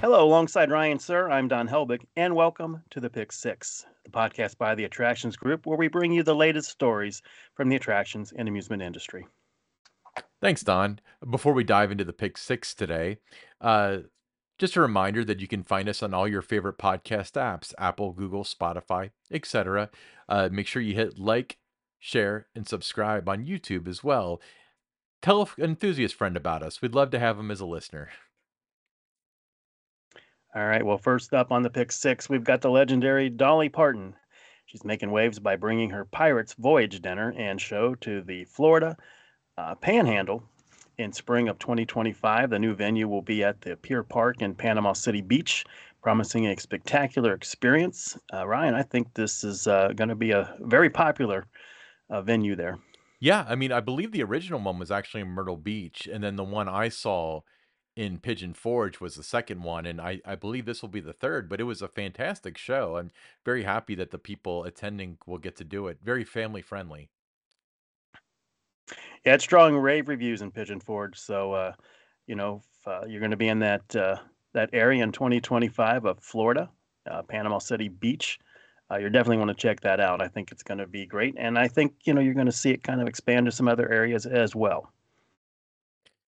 Hello, alongside Ryan Sir, I'm Don Helbig, and welcome to the Pick Six, the podcast by the Attractions Group, where we bring you the latest stories from the attractions and amusement industry. Thanks, Don. Before we dive into the Pick Six today, uh, just a reminder that you can find us on all your favorite podcast apps Apple, Google, Spotify, etc. Uh, make sure you hit like, share, and subscribe on YouTube as well. Tell an enthusiast friend about us. We'd love to have him as a listener. All right. Well, first up on the pick six, we've got the legendary Dolly Parton. She's making waves by bringing her Pirates Voyage dinner and show to the Florida uh, Panhandle in spring of 2025. The new venue will be at the Pier Park in Panama City Beach, promising a spectacular experience. Uh, Ryan, I think this is uh, going to be a very popular uh, venue there. Yeah, I mean, I believe the original one was actually in Myrtle Beach, and then the one I saw in Pigeon Forge was the second one, and I, I believe this will be the third. But it was a fantastic show. I'm very happy that the people attending will get to do it. Very family friendly. Yeah, it's drawing rave reviews in Pigeon Forge. So, uh, you know, if, uh, you're going to be in that uh, that area in 2025 of Florida, uh, Panama City Beach. Uh, you definitely want to check that out. I think it's going to be great, and I think you know you're going to see it kind of expand to some other areas as well.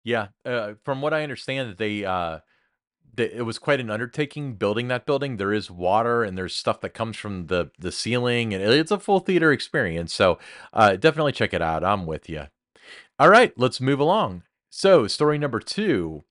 Yeah, uh, from what I understand, that they uh, it was quite an undertaking building that building. There is water and there's stuff that comes from the the ceiling, and it's a full theater experience. So uh, definitely check it out. I'm with you. All right, let's move along. So story number two.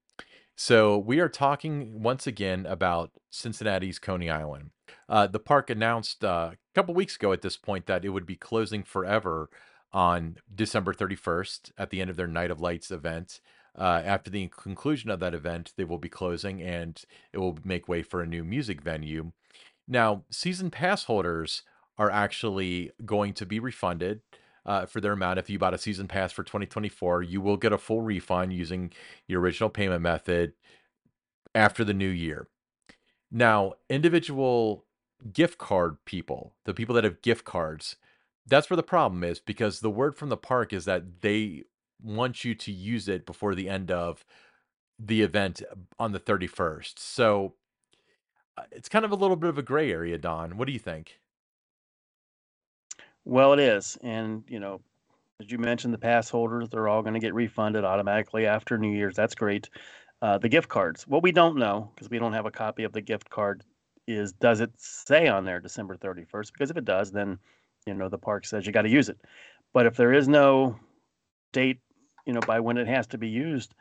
So we are talking once again about Cincinnati's Coney Island. Uh, the park announced uh, a couple weeks ago at this point that it would be closing forever on December 31st at the end of their Night of Lights event. Uh, after the conclusion of that event, they will be closing and it will make way for a new music venue. Now, season pass holders are actually going to be refunded uh, for their amount. If you bought a season pass for 2024, you will get a full refund using your original payment method after the new year. Now, individual gift card people, the people that have gift cards, that's where the problem is because the word from the park is that they want you to use it before the end of the event on the 31st. So uh, it's kind of a little bit of a gray area, Don. What do you think? Well, it is. And, you know, as you mentioned, the pass holders, they're all going to get refunded automatically after New Year's. That's great. Uh, the gift cards. What we don't know, because we don't have a copy of the gift card, is does it say on there December 31st? Because if it does, then, you know, the park says you got to use it. But if there is no date you know, by when it has to be used,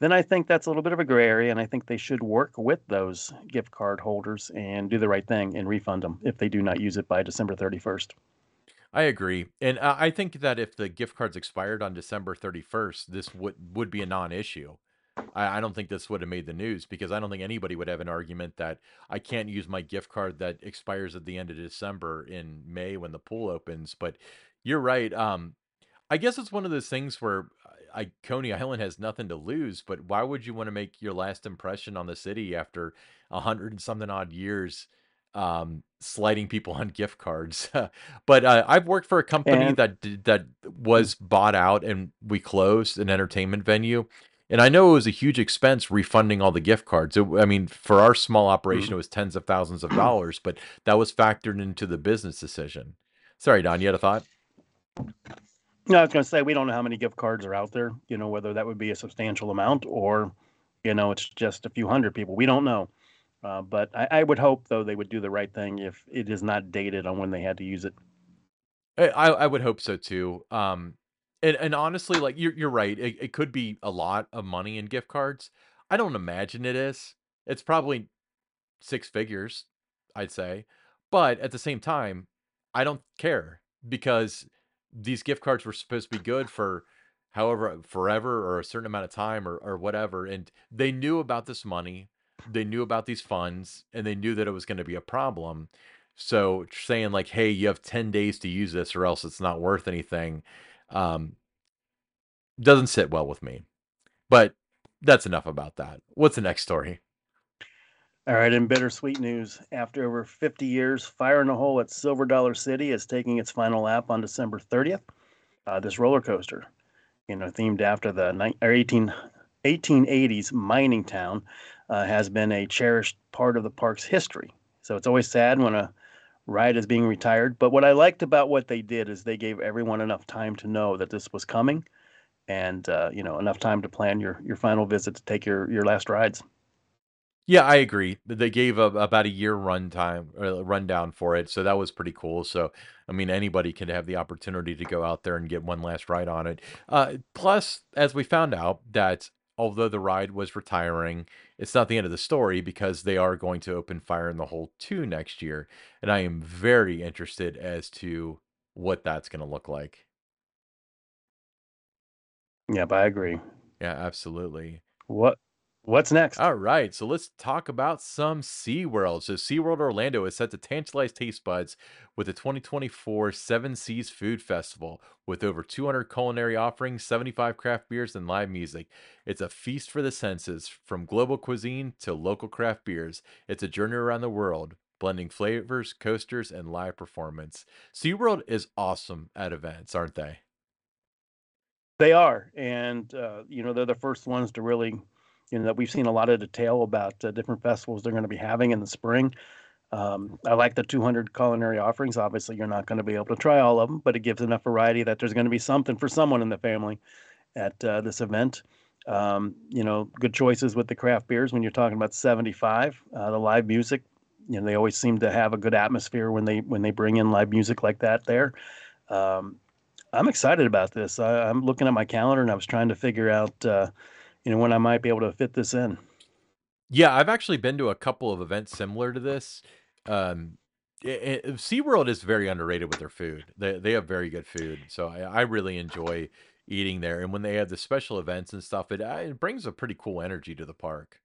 then I think that's a little bit of a gray area, and I think they should work with those gift card holders and do the right thing and refund them if they do not use it by December 31st. I agree, and I think that if the gift cards expired on December 31st, this would would be a non-issue. I, I don't think this would have made the news because I don't think anybody would have an argument that I can't use my gift card that expires at the end of December in May when the pool opens. But you're right. Um, I guess it's one of those things where I Coney Island has nothing to lose, but why would you want to make your last impression on the city after a hundred and something odd years um, sliding people on gift cards? but uh, I've worked for a company and... that that was bought out and we closed an entertainment venue. And I know it was a huge expense refunding all the gift cards. It, I mean, for our small operation, mm. it was tens of thousands of dollars, but that was factored into the business decision. Sorry, Don, you had a thought? No, I was going to say we don't know how many gift cards are out there. You know whether that would be a substantial amount or, you know, it's just a few hundred people. We don't know. Uh, but I, I, would hope though they would do the right thing if it is not dated on when they had to use it. I, I would hope so too. Um, and, and honestly, like you're you're right. It, it could be a lot of money in gift cards. I don't imagine it is. It's probably six figures, I'd say. But at the same time, I don't care because these gift cards were supposed to be good for however forever or a certain amount of time or, or whatever and they knew about this money they knew about these funds and they knew that it was going to be a problem so saying like hey you have 10 days to use this or else it's not worth anything um, doesn't sit well with me but that's enough about that what's the next story all right, in bittersweet news, after over 50 years, Fire in a Hole at Silver Dollar City is taking its final lap on December 30th. uh, this roller coaster, you know, themed after the or 18, 1880s mining town, uh, has been a cherished part of the park's history. So it's always sad when a ride is being retired. But what I liked about what they did is they gave everyone enough time to know that this was coming, and uh, you know enough time to plan your your final visit to take your your last rides. Yeah, I agree. They gave a, about a year run time uh, rundown for it, so that was pretty cool. So, I mean, anybody could have the opportunity to go out there and get one last ride on it. Uh, plus, as we found out, that although the ride was retiring, it's not the end of the story because they are going to open Fire in the Hole 2 next year, and I am very interested as to what that's going to look like. Yep, I agree. Yeah, absolutely. What what's next? All right, so let's talk about some SeaWorld. So SeaWorld Orlando is set to tantalize taste buds with the 2024 Seven Seas Food Festival with over 200 culinary offerings, 75 craft beers, and live music. It's a feast for the senses, from global cuisine to local craft beers. It's a journey around the world, blending flavors, coasters, and live performance. SeaWorld is awesome at events, aren't they? They are, and uh, you know they're the first ones to really, you know, that we've seen a lot of detail about uh, different festivals they're going to be having in the spring. Um, I like the 200 culinary offerings. Obviously, you're not going to be able to try all of them, but it gives enough variety that there's going to be something for someone in the family at uh, this event. Um, you know, good choices with the craft beers when you're talking about 75. Uh, the live music, you know, they always seem to have a good atmosphere when they when they bring in live music like that there. Um, I'm excited about this. I, I'm looking at my calendar and I was trying to figure out, uh, you know, when I might be able to fit this in. Yeah, I've actually been to a couple of events similar to this. Um, i i SeaWorld is very underrated with their food. They they have very good food, so I, I really enjoy eating there. And when they have the special events and stuff, it uh, it brings a pretty cool energy to the park.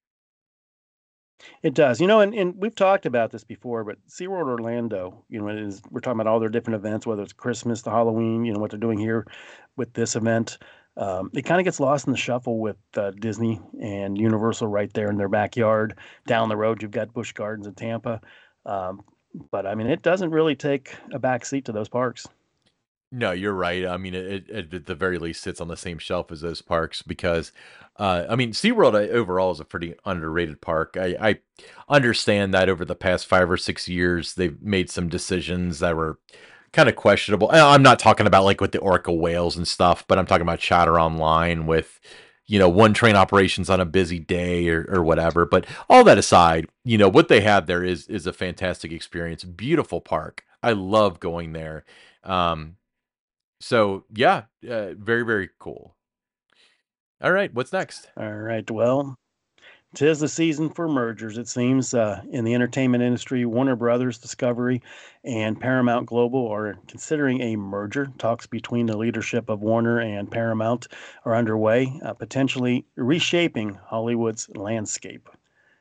It does, you know, and, and we've talked about this before, but SeaWorld Orlando, you know, is we're talking about all their different events, whether it's Christmas the Halloween, you know, what they're doing here with this event. Um, it kind of gets lost in the shuffle with uh, Disney and Universal right there in their backyard. Down the road, you've got Busch Gardens in Tampa. Um, but I mean, it doesn't really take a back seat to those parks. No, you're right. I mean, it, it at the very least sits on the same shelf as those parks because, uh, I mean, SeaWorld uh, overall is a pretty underrated park. I, I understand that over the past five or six years, they've made some decisions that were kind of questionable. I'm not talking about like with the orca whales and stuff, but I'm talking about chatter online with, you know, one train operations on a busy day or, or whatever. But all that aside, you know, what they have there is is a fantastic experience. Beautiful park. I love going there. Um, so yeah, uh, very very cool. All right, what's next? All right. Well, tis the season for mergers, it seems. Uh, in the entertainment industry, Warner Brothers Discovery and Paramount Global are considering a merger. Talks between the leadership of Warner and Paramount are underway, uh, potentially reshaping Hollywood's landscape.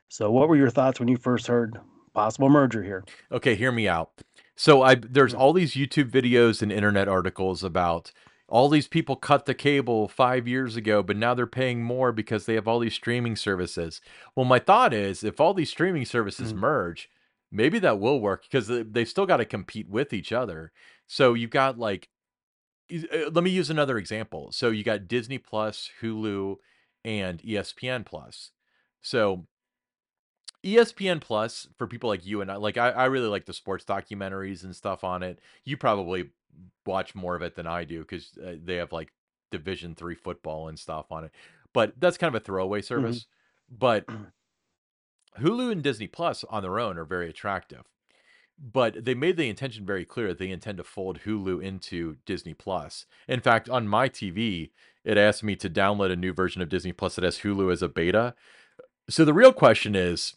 So, what were your thoughts when you first heard possible merger here? Okay, hear me out. So I there's Mm, all these YouTube videos and internet articles about all these people cut the cable 5 years ago, but now they're paying more because they have all these streaming services. Well, my thought is if all these streaming services mm, merge, maybe that will work because they, they've still got to compete with each other. So you've got like uh, let me use another example. So you got Disney Plus, Hulu, and ESPN Plus. So ESPN Plus for people like you and I, like I, I really like the sports documentaries and stuff on it. You probably watch more of it than I do because uh, they have like Division three football and stuff on it. But that's kind of a throwaway mhm, service. But Hulu and Disney Plus on their own are very attractive. But they made the intention very clear that they intend to fold Hulu into Disney Plus. In fact, on my TV, it asked me to download a new version of Disney Plus that has Hulu as a beta. So the real question is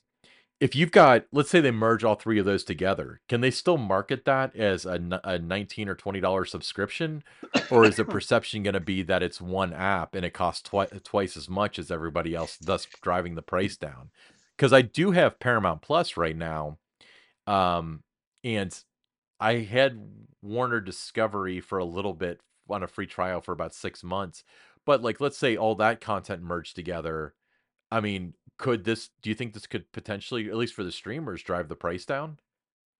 if you've got, let's say they merge all three of those together, can they still market that as a, a 19 or $20 subscription? Or is the perception going to be that it's one app and it costs twi- twice as much as everybody else, thus driving the price down? Because I do have Paramount Plus right now. Um, and I had Warner Discovery for a little bit on a free trial for about six months. But like, let's say all that content merged together I mean, could this do you think this could potentially, at least for the streamers, drive the price down?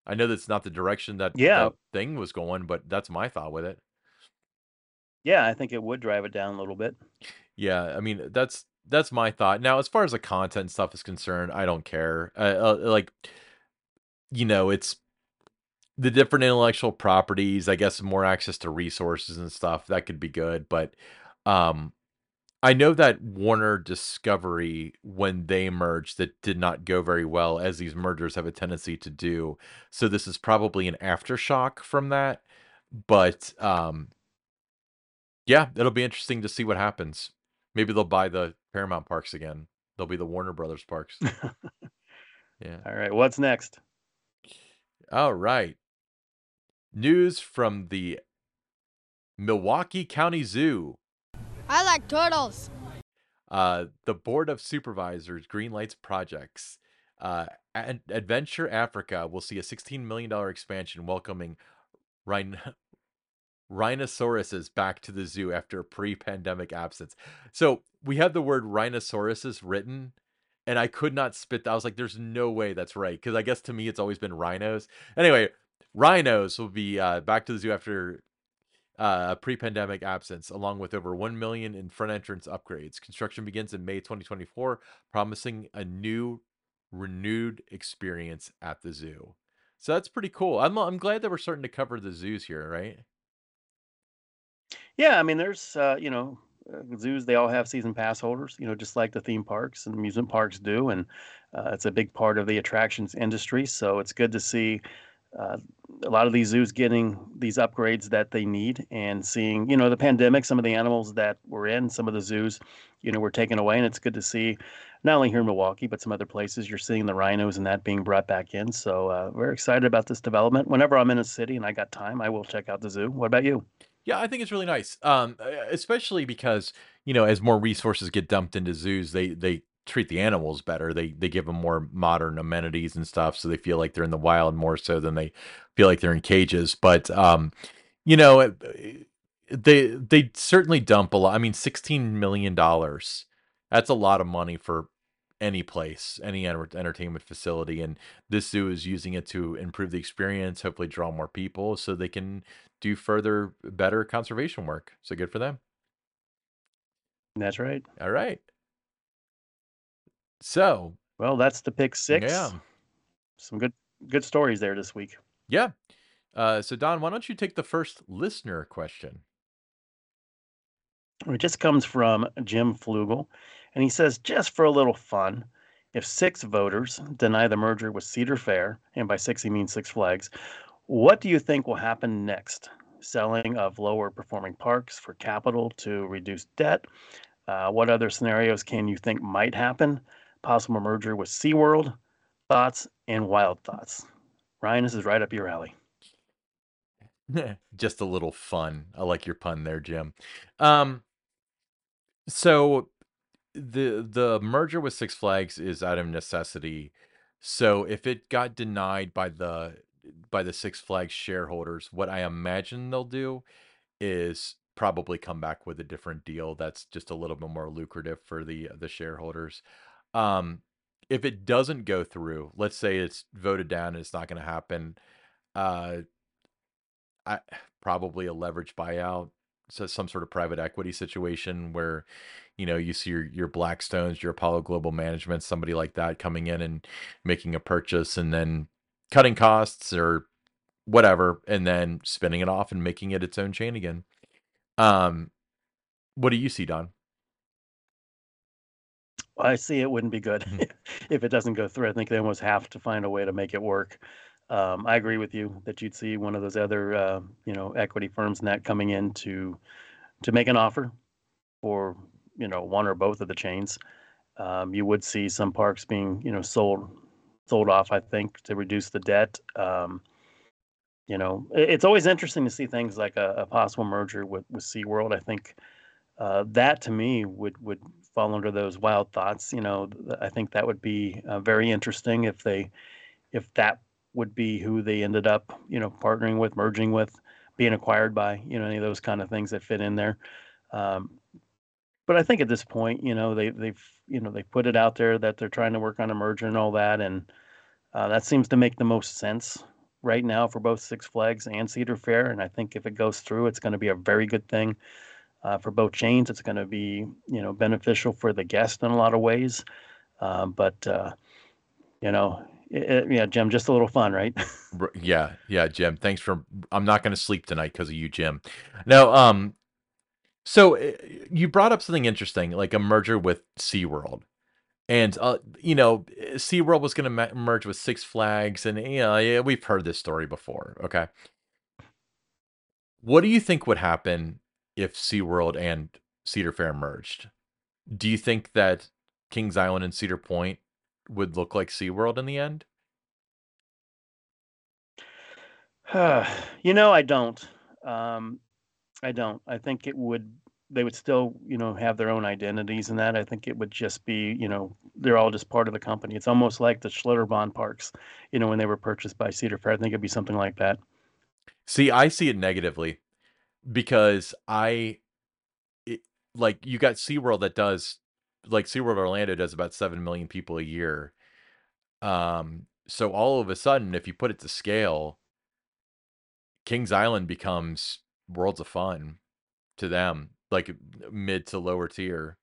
I know that's not the direction that Yeah, that thing was going, but that's my thought with it. Yeah, I think it would drive it down a little bit. Yeah, I mean that's that's my thought. Now, as far as the content stuff is concerned, I don't care. Uh, uh, like, you know, it's the different intellectual properties. I guess more access to resources and stuff that could be good, but um, I know that Warner Discovery, when they merged, that did not go very well, as these mergers have a tendency to do. So this is probably an aftershock from that. But um, yeah, it'll be interesting to see what happens. Maybe they'll buy the Paramount parks again. They'll be the Warner Brothers parks. yeah. All right. What's next? All right. News from the Milwaukee County Zoo. I like turtles. Uh, the Board of Supervisors greenlights projects. Uh, Ad- Adventure Africa will see a $16 million expansion welcoming rhin- rhinoceroses back to the zoo after a pre-pandemic absence. So we have the word rhinoceroses written, and I could not spit. That. I was like, "There's no way that's right," because I guess to me it's always been rhinos. Anyway, rhinos will be uh, back to the zoo after uh, pre-pandemic absence, along with over one million in front entrance upgrades. Construction begins in May 2024, promising a new, renewed experience at the zoo. So that's pretty cool. I'm I'm glad that we're starting to cover the zoos here, right? Yeah, I mean, there's uh, you know uh, zoos. They all have season pass holders, you know, just like the theme parks and amusement parks do, and uh, it's a big part of the attractions industry. So it's good to see uh, a lot of these zoos getting these upgrades that they need and seeing you know the pandemic some of the animals that were in some of the zoos you know were taken away. And it's good to see not only here in milwaukee but some other places you're seeing the rhinos and that being brought back in. So uh, we're excited about this development. Whenever i'm in a city and i got time i will check out the zoo. What about you? Yeah, I think it's really nice. Um, especially because, you know, as more resources get dumped into zoos, they they treat the animals better. They they give them more modern amenities and stuff, so they feel like they're in the wild more so than they feel like they're in cages. But um, you know, they they certainly dump a lot. I mean, 16 million dollars. That's a lot of money for any place, any enter- entertainment facility, and this zoo is using it to improve the experience, hopefully draw more people so they can do further better conservation work. So good for them. that's right All right. So, well that's the pick six yeah. some good good stories there this week Yeah. Uh, so Don, why don't you take the first listener question? It just comes from Jim Flugel, and he says, just for a little fun, if six voters deny the merger with Cedar Fair, and by six he means Six Flags, what do you think will happen next? Selling of lower performing parks for capital to reduce debt? Uh, what other scenarios can you think might happen? Possible merger with SeaWorld? Thoughts and wild thoughts. Ryan, this is right up your alley. Just a little fun. I like your pun there, Jim. Um, so the the merger with Six Flags is out of necessity. So if it got denied by the by the Six Flags shareholders, what I imagine they'll do is probably come back with a different deal that's just a little bit more lucrative for the the shareholders. Um, if it doesn't go through, let's say it's voted down and it's not going to happen, uh, I probably a leverage buyout, so some sort of private equity situation where, you know, you see your your Blackstones, your Apollo Global Management, somebody like that coming in and making a purchase and then cutting costs or whatever, and then spinning it off and making it its own chain again. Um, what do you see, Don? I see it wouldn't be good Mhm. if it doesn't go through. I think they almost have to find a way to make it work. Um, I agree with you that you'd see one of those other, uh, you know, equity firms and that coming in to to make an offer for, you know, one or both of the chains. Um, you would see some parks being, you know, sold sold off. I think to reduce the debt. Um, you know, it's always interesting to see things like a, a possible merger with with SeaWorld. I think uh, that to me would would fall under those wild thoughts. You know, I think that would be uh, very interesting if they if that would be who they ended up, you know, partnering with, merging with, being acquired by, you know, any of those kind of things that fit in there. Um, but I think at this point, you know, they they've you know they put it out there that they're trying to work on a merger and all that, and uh, that seems to make the most sense right now for both Six Flags and Cedar Fair. And I think if it goes through, it's going to be a very good thing. Uh, for both chains. It's going to be you know beneficial for the guest in a lot of ways. Um, but uh, you know, it, it, yeah, Jim, just a little fun, right? yeah, yeah, Jim. Thanks for. I'm not going to sleep tonight because of you, Jim. Now, um, so eh, you brought up something interesting, like a merger with SeaWorld. And uh, you know, SeaWorld was going to merge with Six Flags, and you know, yeah, we've heard this story before. Okay, what do you think would happen if SeaWorld and Cedar Fair merged? Do you think that Kings Island and Cedar Point would look like SeaWorld in the end? you know, I don't. Um, I don't. I think it would. They would still, you know, have their own identities and that. I think it would just be, you know, they're all just part of the company. It's almost like the Schlitterbahn parks, you know, when they were purchased by Cedar Fair. I think it'd be something like that. See, I see it negatively because I, it, like, you got SeaWorld that does, like, SeaWorld Orlando does about 7 million people a year. Um, so all of a sudden, if you put it to scale, Kings Island becomes Worlds of Fun to them, like mid to lower tier.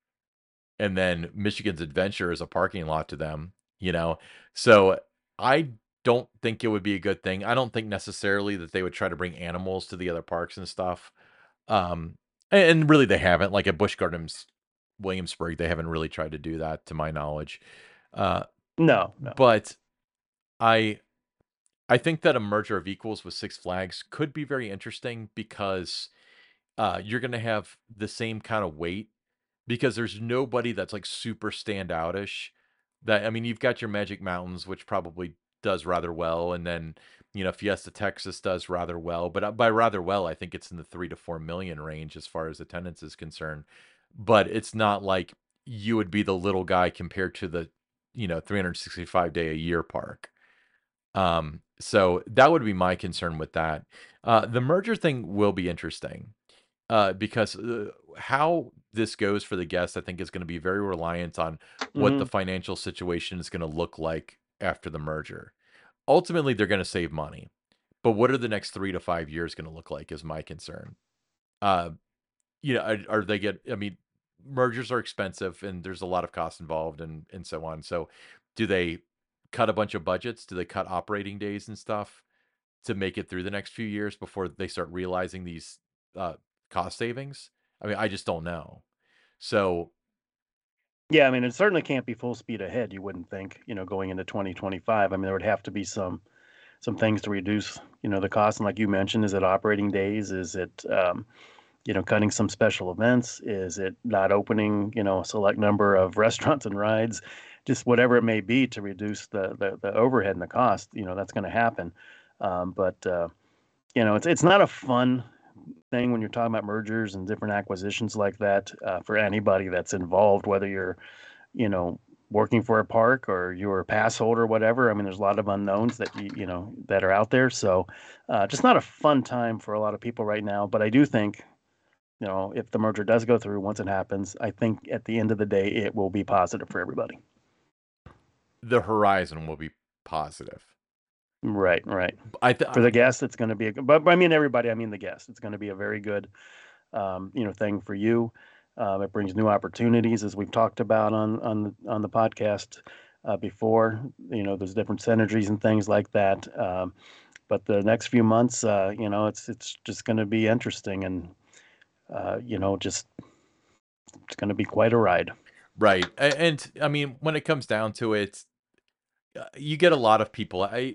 And then Michigan's Adventure is a parking lot to them, you know? So I don't think it would be a good thing. I don't think necessarily that they would try to bring animals to the other parks and stuff. Um, and really they haven't. Like at Busch Gardens, Williamsburg, they haven't really tried to do that to my knowledge. Uh, no, no. But I I think that a merger of equals with Six Flags could be very interesting because uh, you're going to have the same kind of weight because there's nobody that's like super standoutish. That I mean, you've got your Magic Mountains, which probably does rather well, and then you know Fiesta Texas does rather well. But uh, by rather well, I think it's in the three to four million range as far as attendance is concerned. But it's not like you would be the little guy compared to the you know 365 day a year park. Um, so that would be my concern with that. Uh, the merger thing will be interesting uh, because uh, how this goes for the guests, I think, is going to be very reliant on what the mm-hmm. financial situation is going to look like after the merger. Ultimately, they're going to save money, but what are the next three to five years going to look like? Is my concern. Uh, you know, are, are they get? I mean, mergers are expensive, and there's a lot of costs involved, and and so on. So, do they cut a bunch of budgets? Do they cut operating days and stuff to make it through the next few years before they start realizing these uh, cost savings? I mean, I just don't know. So, yeah, I mean, it certainly can't be full speed ahead. You wouldn't think, you know, going into 2025. I mean, there would have to be some some things to reduce, you know, the cost. And like you mentioned, is it operating days? Is it um, you know, cutting some special events? Is it not opening, you know, a select number of restaurants and rides? just whatever it may be to reduce the the, the overhead and the cost. You know that's going to happen. Um, but uh, you know it's it's not a fun thing when you're talking about mergers and different acquisitions like that uh, for anybody that's involved, whether you're you know working for a park or you're a pass holder or whatever. I mean, there's a lot of unknowns that you you know that are out there. So uh, just not a fun time for a lot of people right now. But I do think you know, if the merger does go through once it happens, I think at the end of the day, it will be positive for everybody the horizon will be positive. Right, right. I th- for the guests, it's going to be a. But, but I mean everybody. I mean the guests. It's going to be a very good, um, you know, thing for you. Um, it brings new opportunities, as we've talked about on on on the podcast uh, before. You know, there's different synergies and things like that. Um, but the next few months, uh, you know, it's it's just going to be interesting, and uh, you know, just it's going to be quite a ride. Right, and, and I mean, when it comes down to it, uh, you get a lot of people. I,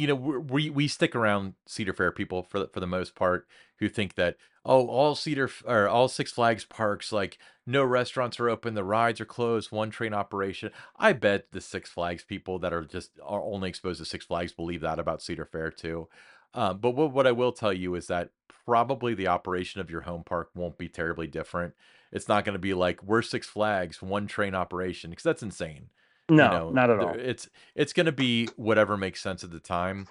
you know, we we stick around Cedar Fair people for the, for the most part who think that oh, all Cedar or all Six Flags parks like no restaurants are open, the rides are closed, one train operation. I bet the Six Flags people that are just are only exposed to Six Flags believe that about Cedar Fair too. Um, but what what I will tell you is that probably the operation of your home park won't be terribly different. It's not going to be like we're Six Flags, one train operation, because that's insane. No, you know, not at all. It's it's going to be whatever makes sense at the time.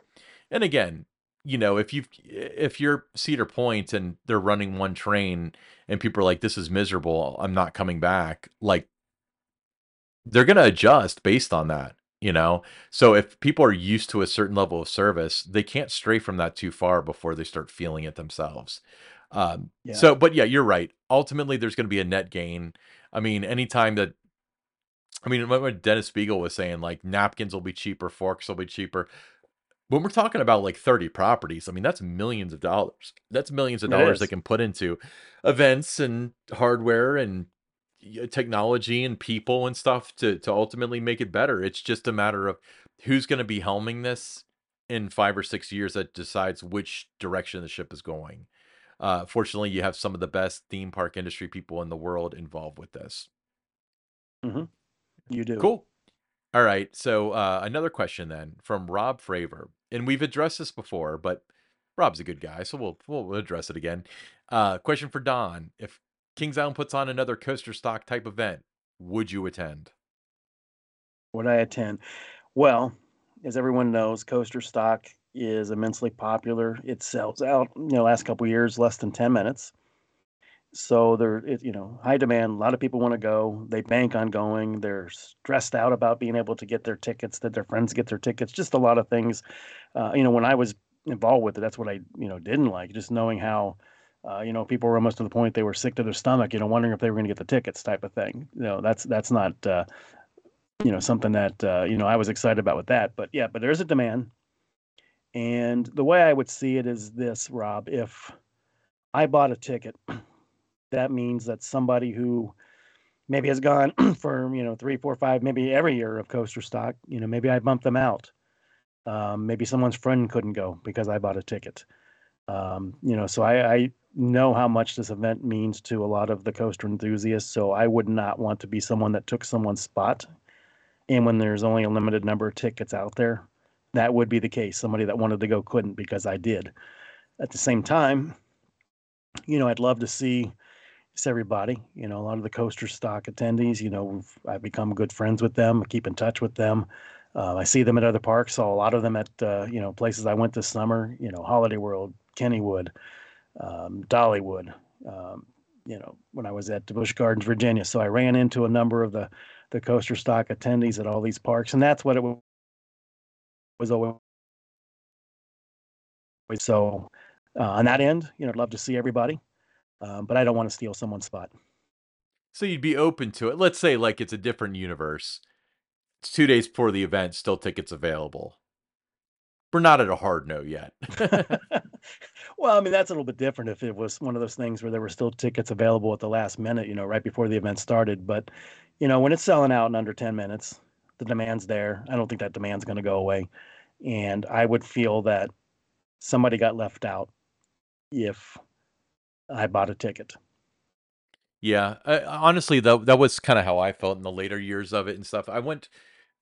And again, you know, if you if you're Cedar Point and they're running one train and people are like, "This is miserable. I'm not coming back," like they're going to adjust based on that. You know, so if people are used to a certain level of service, they can't stray from that too far before they start feeling it themselves. Um, Yeah. so, but yeah, you're right. Ultimately, there's going to be a net gain. I mean, anytime that, I mean, what Dennis Spiegel was saying, like napkins will be cheaper, forks will be cheaper. When we're talking about like 30 properties, I mean, that's millions of dollars. That's millions of It dollars they can put into events and hardware and technology and people and stuff to to ultimately make it better. It's just a matter of who's going to be helming this in five or six years that decides which direction the ship is going. Uh, fortunately, you have some of the best theme park industry people in the world involved with this. You do. Cool. All right. So uh, another question then from Rob Fravor, and we've addressed this before, but Rob's a good guy, so we'll we'll address it again. Uh, question for Don: If Kings Island puts on another coaster stock type event, would you attend? Would I attend? Well, as everyone knows, coaster stock is immensely popular. It sells out, you know, last couple years less than 10 minutes. So there, it, you know, high demand. A lot of people want to go. They bank on going. They're stressed out about being able to get their tickets, that their friends get their tickets. Just a lot of things. Uh, you know, when I was involved with it, that's what I, you know, didn't like. Just knowing how, uh, you know, people were almost to the point they were sick to their stomach. You know, wondering if they were going to get the tickets, type of thing. You know, that's that's not, uh, you know, something that uh, you know I was excited about with that. But yeah, but there's a demand. And the way I would see it is this, Rob, if I bought a ticket, that means that somebody who maybe has gone for, you know, three, four, five, maybe every year of coaster stock, you know, maybe I bumped them out. Um, maybe someone's friend couldn't go because I bought a ticket. Um, you know, so I, I know how much this event means to a lot of the coaster enthusiasts. So I would not want to be someone that took someone's spot. And when there's only a limited number of tickets out there, that would be the case. Somebody that wanted to go couldn't because I did. At the same time, you know, I'd love to see everybody. You know, a lot of the coaster stock attendees. You know, I've become good friends with them. I keep in touch with them. Uh, I see them at other parks. Saw a lot of them at uh, you know places I went this summer. You know, Holiday World, Kennywood, um, Dollywood. Um, you know, when I was at Busch Gardens, Virginia. So I ran into a number of the the coaster stock attendees at all these parks, and that's what it was always. So uh, on that end, you know, I'd love to see everybody, um, but I don't want to steal someone's spot. So you'd be open to it. Let's say like it's a different universe. It's two days before the event, still tickets available. We're not at a hard no yet. well, I mean, that's a little bit different if it was one of those things where there were still tickets available at the last minute, you know, right before the event started. But, you know, when it's selling out in under 10 minutes, the demand's there. I don't think that demand's going to go away. And I would feel that somebody got left out if I bought a ticket. Yeah, uh, honestly, though, that was kind of how I felt in the later years of it and stuff. I went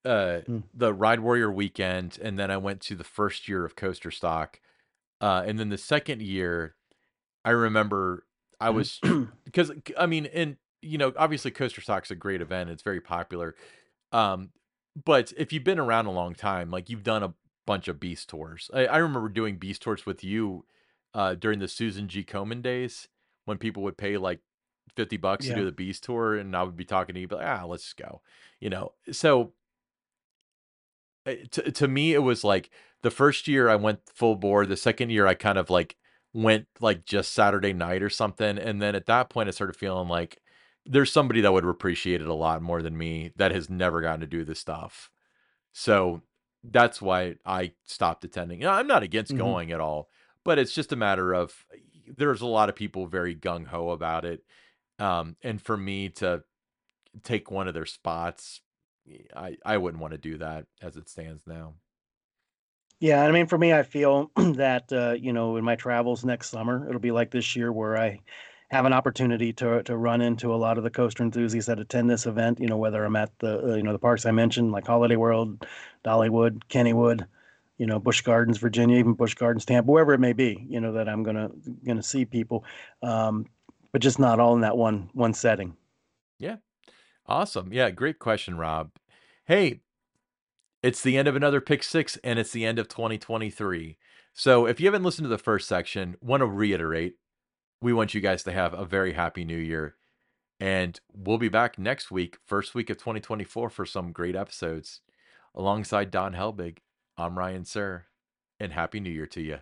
uh Mm. the Ride Warrior weekend, and then I went to the first year of Coaster Stock, uh, and then the second year, I remember I was because I mean, and you know, obviously Coaster Stock's a great event; it's very popular. Um, but if you've been around a long time, like you've done a bunch of Beast tours. I, I remember doing Beast tours with you uh, during the Susan G. Komen days when people would pay like 50 bucks to do the Beast tour and I would be talking to you, but ah, let's just go. You know, so uh, to, to me, it was like the first year I went full bore, The second year I kind of like went like just Saturday night or something. And then at that point, I started feeling like there's somebody that would appreciate it a lot more than me that has never gotten to do this stuff. So that's why I stopped attending. I'm not against Mhm. going at all, but it's just a matter of there's a lot of people very gung ho about it. Um, and for me to take one of their spots, I, I wouldn't want to do that as it stands now. Yeah, I mean, for me, I feel that uh, you know, in my travels next summer, it'll be like this year where I have an opportunity to to run into a lot of the coaster enthusiasts that attend this event. You know, whether I'm at the uh, you know the parks I mentioned, like Holiday World, Dollywood, Kennywood, you know, Busch Gardens, Virginia, even Busch Gardens, Tampa, wherever it may be. You know, that I'm gonna gonna see people, um, but just not all in that one one setting. Yeah, awesome. Yeah, great question, Rob. Hey, it's the end of another pick six and it's the end of 2023. So if you haven't listened to the first section, want to reiterate, we want you guys to have a very happy new year. And we'll be back next week, first week of 2024, for some great episodes. Alongside Don Helbig, I'm Ryan Sir, and Happy New Year to you.